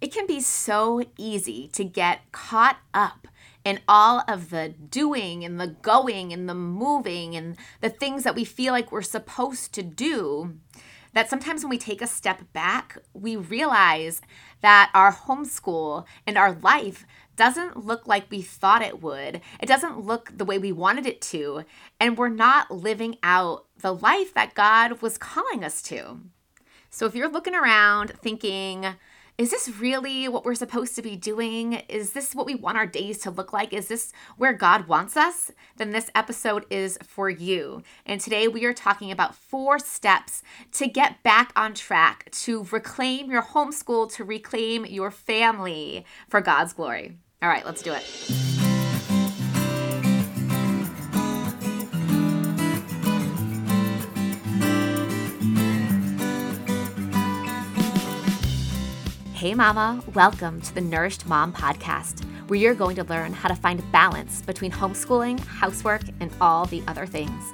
It can be so easy to get caught up in all of the doing and the going and the moving and the things that we feel like we're supposed to do that sometimes when we take a step back, we realize that our homeschool and our life doesn't look like we thought it would. It doesn't look the way we wanted it to. And we're not living out the life that God was calling us to. So if you're looking around thinking, is this really what we're supposed to be doing? Is this what we want our days to look like? Is this where God wants us? Then this episode is for you. And today we are talking about four steps to get back on track, to reclaim your homeschool, to reclaim your family for God's glory. All right, let's do it. Hey, Mama, welcome to the Nourished Mom Podcast, where you're going to learn how to find balance between homeschooling, housework, and all the other things.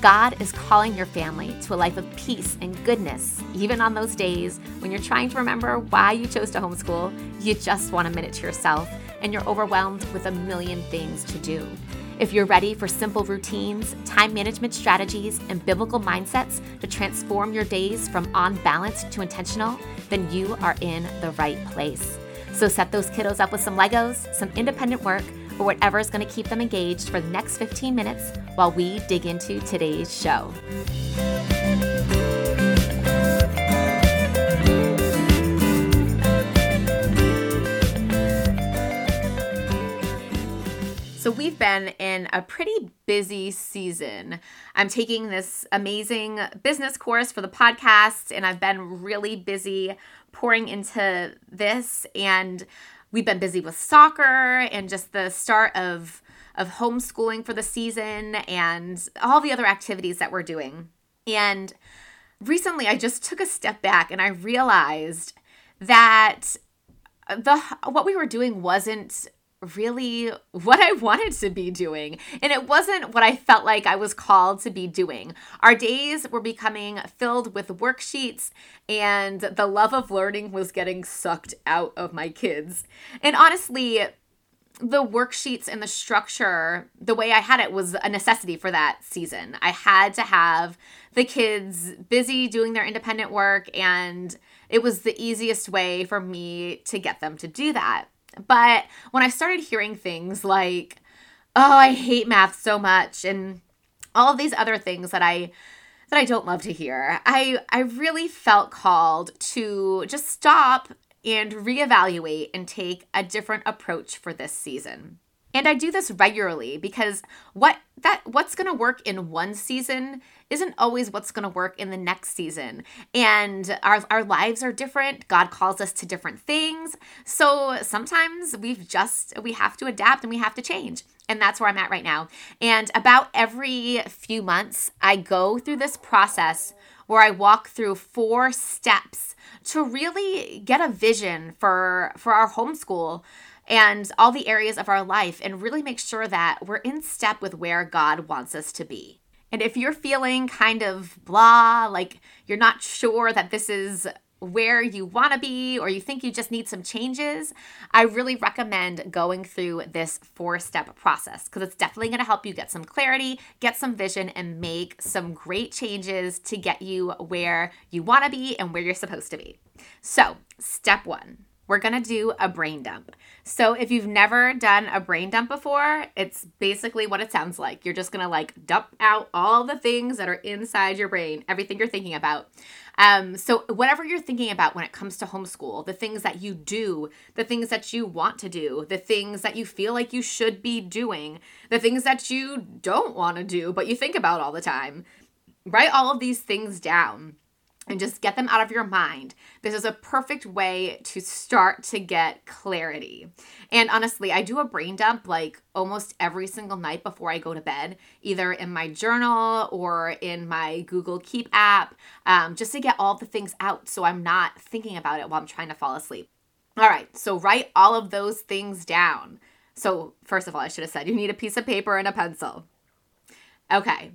God is calling your family to a life of peace and goodness, even on those days when you're trying to remember why you chose to homeschool, you just want a minute to yourself, and you're overwhelmed with a million things to do. If you're ready for simple routines, time management strategies, and biblical mindsets to transform your days from on balance to intentional, then you are in the right place. So set those kiddos up with some Legos, some independent work, or whatever is going to keep them engaged for the next 15 minutes while we dig into today's show. So, we've been in a pretty busy season. I'm taking this amazing business course for the podcast, and I've been really busy pouring into this. And we've been busy with soccer and just the start of, of homeschooling for the season and all the other activities that we're doing. And recently, I just took a step back and I realized that the what we were doing wasn't really what I wanted to be doing. And it wasn't what I felt like I was called to be doing. Our days were becoming filled with worksheets, and the love of learning was getting sucked out of my kids. And honestly, the worksheets and the structure, the way I had it was a necessity for that season. I had to have the kids busy doing their independent work, and it was the easiest way for me to get them to do that. But when I started hearing things like, oh, I hate math so much, and all of these other things that I that I don't love to hear, I I really felt called to just stop and reevaluate and take a different approach for this season. And I do this regularly because what that what's going to work in one season isn't always what's going to work in the next season. And our our lives are different. God calls us to different things. So sometimes we've just we have to adapt and we have to change. And that's where I'm at right now. And about every few months I go through this process where I walk through four steps to really get a vision for for our homeschool and all the areas of our life and really make sure that we're in step with where God wants us to be. And if you're feeling kind of blah, like you're not sure that this is where you want to be or you think you just need some changes, I really recommend going through this four step process because it's definitely going to help you get some clarity, get some vision, and make some great changes to get you where you want to be and where you're supposed to be. So, step one we're gonna do a brain dump. So, if you've never done a brain dump before, it's basically what it sounds like. You're just gonna like dump out all the things that are inside your brain, everything you're thinking about. Um, so, whatever you're thinking about when it comes to homeschool, the things that you do, the things that you want to do, the things that you feel like you should be doing, the things that you don't want to do, but you think about all the time, write all of these things down and just get them out of your mind. This is a perfect way to start to get clarity. And honestly, I do a brain dump like almost every single night before I go to bed, either in my journal or in my Google Keep app, um, just to get all the things out so I'm not thinking about it while I'm trying to fall asleep. All right, so write all of those things down. So, first of all, I should have said you need a piece of paper and a pencil. Okay,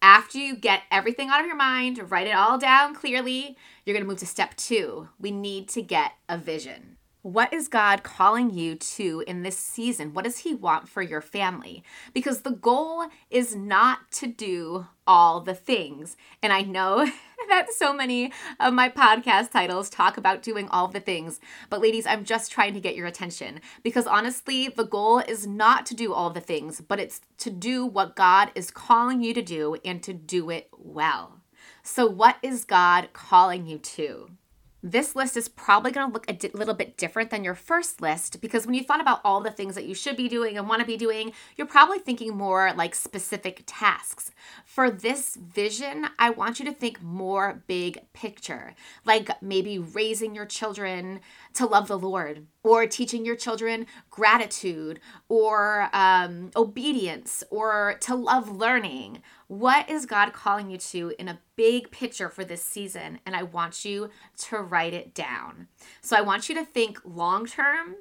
after you get everything out of your mind, write it all down clearly, you're going to move to step two. We need to get a vision. What is God calling you to in this season? What does He want for your family? Because the goal is not to do all the things. And I know that so many of my podcast titles talk about doing all the things. But, ladies, I'm just trying to get your attention because honestly, the goal is not to do all the things, but it's to do what God is calling you to do and to do it well. So, what is God calling you to? This list is probably going to look a di- little bit different than your first list because when you thought about all the things that you should be doing and want to be doing, you're probably thinking more like specific tasks. For this vision, I want you to think more big picture, like maybe raising your children to love the Lord, or teaching your children gratitude, or um, obedience, or to love learning. What is God calling you to in a big picture for this season? And I want you to write it down. So I want you to think long term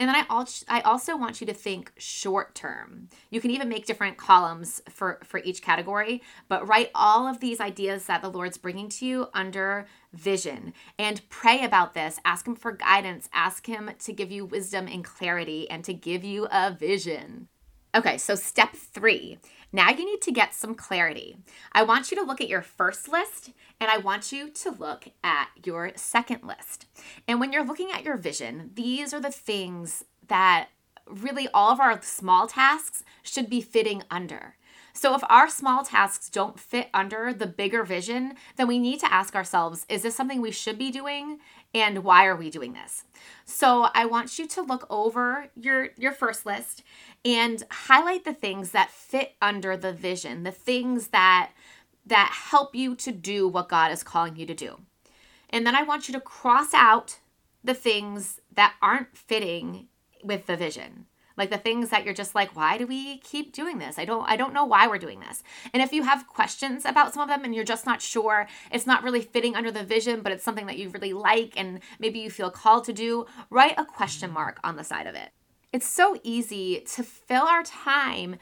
and then I also I also want you to think short term. You can even make different columns for for each category, but write all of these ideas that the Lord's bringing to you under vision and pray about this. Ask him for guidance, ask him to give you wisdom and clarity and to give you a vision. Okay, so step 3 now you need to get some clarity. I want you to look at your first list and I want you to look at your second list. And when you're looking at your vision, these are the things that really all of our small tasks should be fitting under. So, if our small tasks don't fit under the bigger vision, then we need to ask ourselves is this something we should be doing? And why are we doing this? So, I want you to look over your, your first list and highlight the things that fit under the vision, the things that that help you to do what God is calling you to do. And then I want you to cross out the things that aren't fitting with the vision. Like the things that you're just like, why do we keep doing this? I don't I don't know why we're doing this. And if you have questions about some of them and you're just not sure, it's not really fitting under the vision, but it's something that you really like and maybe you feel called to do, write a question mark on the side of it. It's so easy to fill our time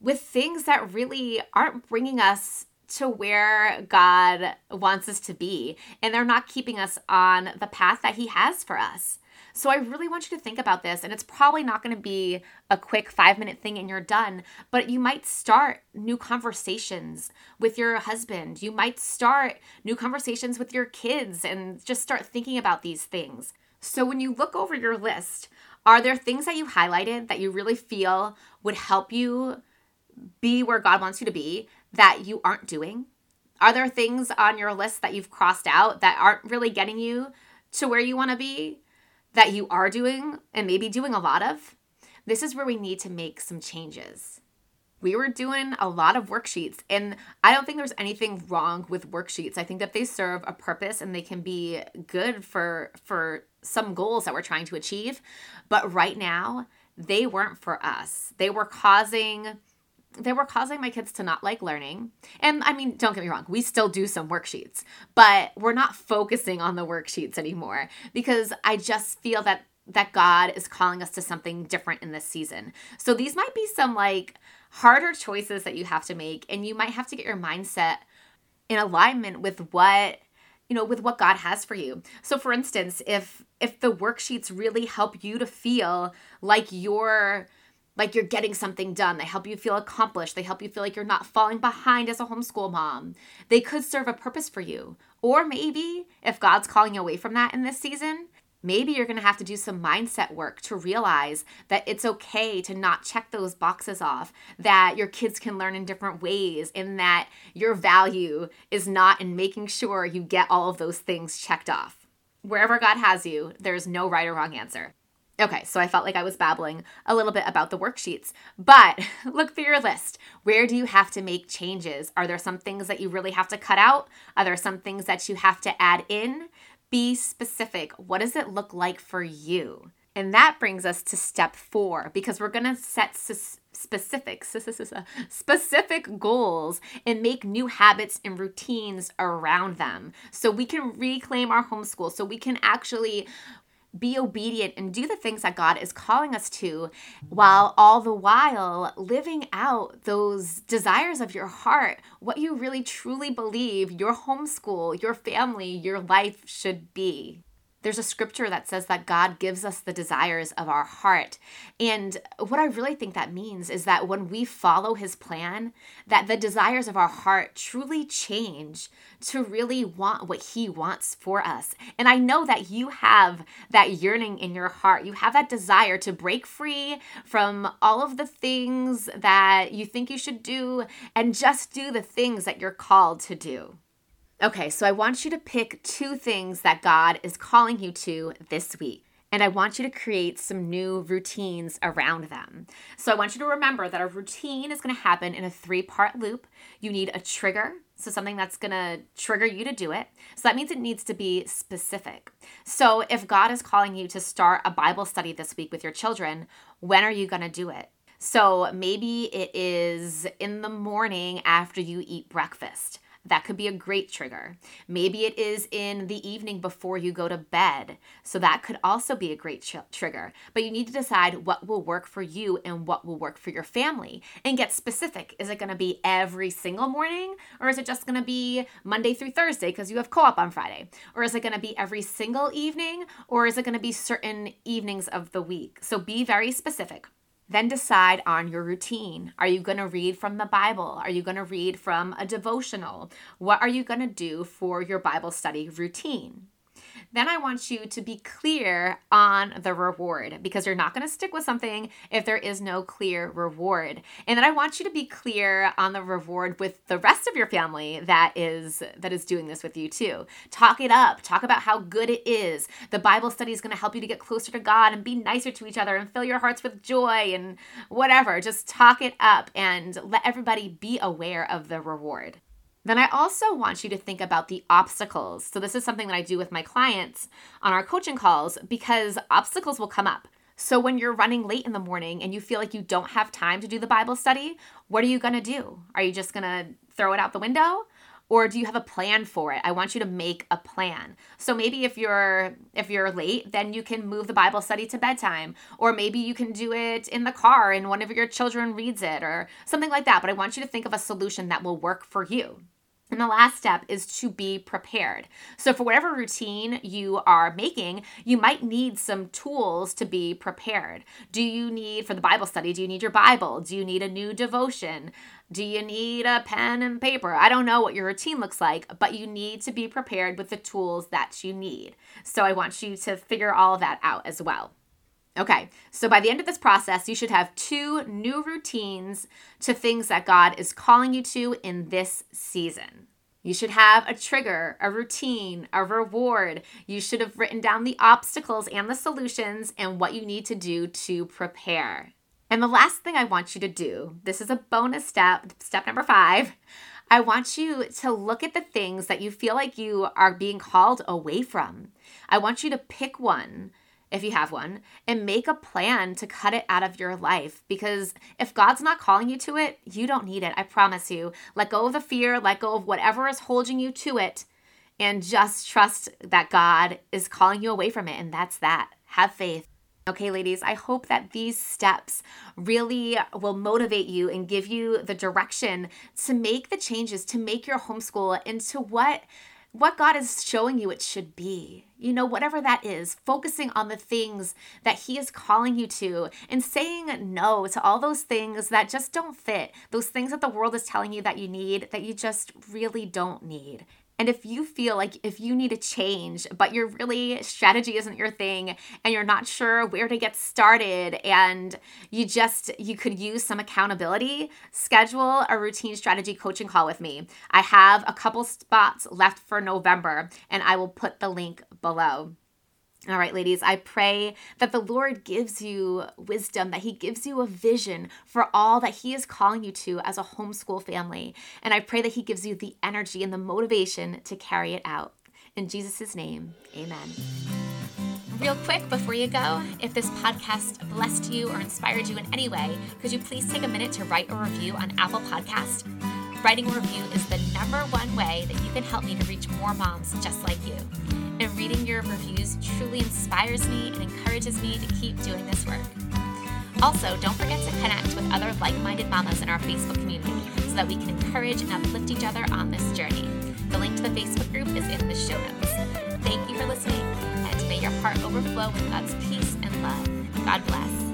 with things that really aren't bringing us to where God wants us to be, and they're not keeping us on the path that He has for us. So I really want you to think about this, and it's probably not going to be a quick five minute thing and you're done, but you might start new conversations with your husband. You might start new conversations with your kids and just start thinking about these things. So when you look over your list, are there things that you highlighted that you really feel would help you be where God wants you to be that you aren't doing? Are there things on your list that you've crossed out that aren't really getting you to where you want to be that you are doing and maybe doing a lot of? This is where we need to make some changes. We were doing a lot of worksheets, and I don't think there's anything wrong with worksheets. I think that they serve a purpose and they can be good for for some goals that we're trying to achieve. But right now, they weren't for us. They were causing they were causing my kids to not like learning. And I mean, don't get me wrong, we still do some worksheets, but we're not focusing on the worksheets anymore because I just feel that that God is calling us to something different in this season. So these might be some like harder choices that you have to make and you might have to get your mindset in alignment with what you know with what god has for you so for instance if if the worksheets really help you to feel like you're like you're getting something done they help you feel accomplished they help you feel like you're not falling behind as a homeschool mom they could serve a purpose for you or maybe if god's calling you away from that in this season Maybe you're going to have to do some mindset work to realize that it's okay to not check those boxes off, that your kids can learn in different ways, and that your value is not in making sure you get all of those things checked off. Wherever God has you, there's no right or wrong answer. Okay, so I felt like I was babbling a little bit about the worksheets, but look through your list. Where do you have to make changes? Are there some things that you really have to cut out? Are there some things that you have to add in? Be specific. What does it look like for you? And that brings us to step four because we're going to set specific, specific goals and make new habits and routines around them so we can reclaim our homeschool, so we can actually be obedient and do the things that God is calling us to, while all the while living out those desires of your heart, what you really truly believe your homeschool, your family, your life should be. There's a scripture that says that God gives us the desires of our heart. And what I really think that means is that when we follow his plan, that the desires of our heart truly change to really want what he wants for us. And I know that you have that yearning in your heart. You have that desire to break free from all of the things that you think you should do and just do the things that you're called to do. Okay, so I want you to pick two things that God is calling you to this week. And I want you to create some new routines around them. So I want you to remember that a routine is to happen in a three part loop. You need a trigger, so something that's to trigger you to do it. So that means it needs to be specific. So if God is calling you to start a Bible study this week with your children, when are you to do it? So maybe it is in the morning after you eat breakfast. That could be a great trigger. Maybe it is in the evening before you go to bed. So that could also be a great ch- trigger. But you need to decide what will work for you and what will work for your family and get specific. Is it going to be every single morning or is it just going to be Monday through Thursday because you have co op on Friday? Or is it going to be every single evening or is it going to be certain evenings of the week? So be very specific. Then decide on your routine. Are you going to read from the Bible? Are you going to read from a devotional? What are you going to do for your Bible study routine? Then I want you to be clear on the reward because you're not going to stick with something if there is no clear reward. And then I want you to be clear on the reward with the rest of your family that is that is doing this with you too. Talk it up. Talk about how good it is. The Bible study is going to help you to get closer to God and be nicer to each other and fill your hearts with joy and whatever. Just talk it up and let everybody be aware of the reward. Then I also want you to think about the obstacles. So, this is something that I do with my clients on our coaching calls because obstacles will come up. So, when you're running late in the morning and you feel like you don't have time to do the Bible study, what are you going to do? Are you just going to throw it out the window? Or do you have a plan for it? I want you to make a plan. So maybe if you're if you're late then you can move the bible study to bedtime or maybe you can do it in the car and one of your children reads it or something like that. But i want you to think of a solution that will work for you and the last step is to be prepared. So, for whatever routine you are making, you might need some tools to be prepared. Do you need, for the Bible study, do you need your Bible? Do you need a new devotion? Do you need a pen and paper? I don't know what your routine looks like, but you need to be prepared with the tools that you need. So, I want you to figure all of that out as well. Okay, so by the end of this process, you should have two new routines to things that God is calling you to in this season. You should have a trigger, a routine, a reward. You should have written down the obstacles and the solutions and what you need to do to prepare. And the last thing I want you to do this is a bonus step, step number five. I want you to look at the things that you feel like you are being called away from. I want you to pick one if you have one, and make a plan to cut it out of your life. Because if God's not calling you to it, you don't need it. I promise you. Let go of the fear, let go of whatever is holding you to it, and just trust that God is calling you away from it. And that's that. Have faith. Okay, ladies, I hope that these steps really will motivate you and give you the direction to make the changes, to make your homeschool into what what God is showing you it should be. You know, whatever that is, focusing on the things that He is calling you to and saying no to all those things that just don't fit, those things that the world is telling you that you need that you just really don't need. And if you feel like if you need a change, but your really strategy isn't your thing and you're not sure where to get started and you just you could use some accountability, schedule a routine strategy coaching call with me. I have a couple spots left for November and I will put the link below. All right, ladies, I pray that the Lord gives you wisdom, that He gives you a vision for all that He is calling you to as a homeschool family. And I pray that He gives you the energy and the motivation to carry it out. In Jesus' name, amen. Real quick before you go, if this podcast blessed you or inspired you in any way, could you please take a minute to write a review on Apple Podcast? Writing a review is the number one way that you can help me to reach more moms just like you and reading your reviews truly inspires me and encourages me to keep doing this work. Also, don't forget to connect with other like minded mamas in our Facebook community so that we can encourage and uplift each other on this journey. The link to the Facebook group is in the show notes. Thank you for listening, and may your heart overflow with God's peace and love. God bless.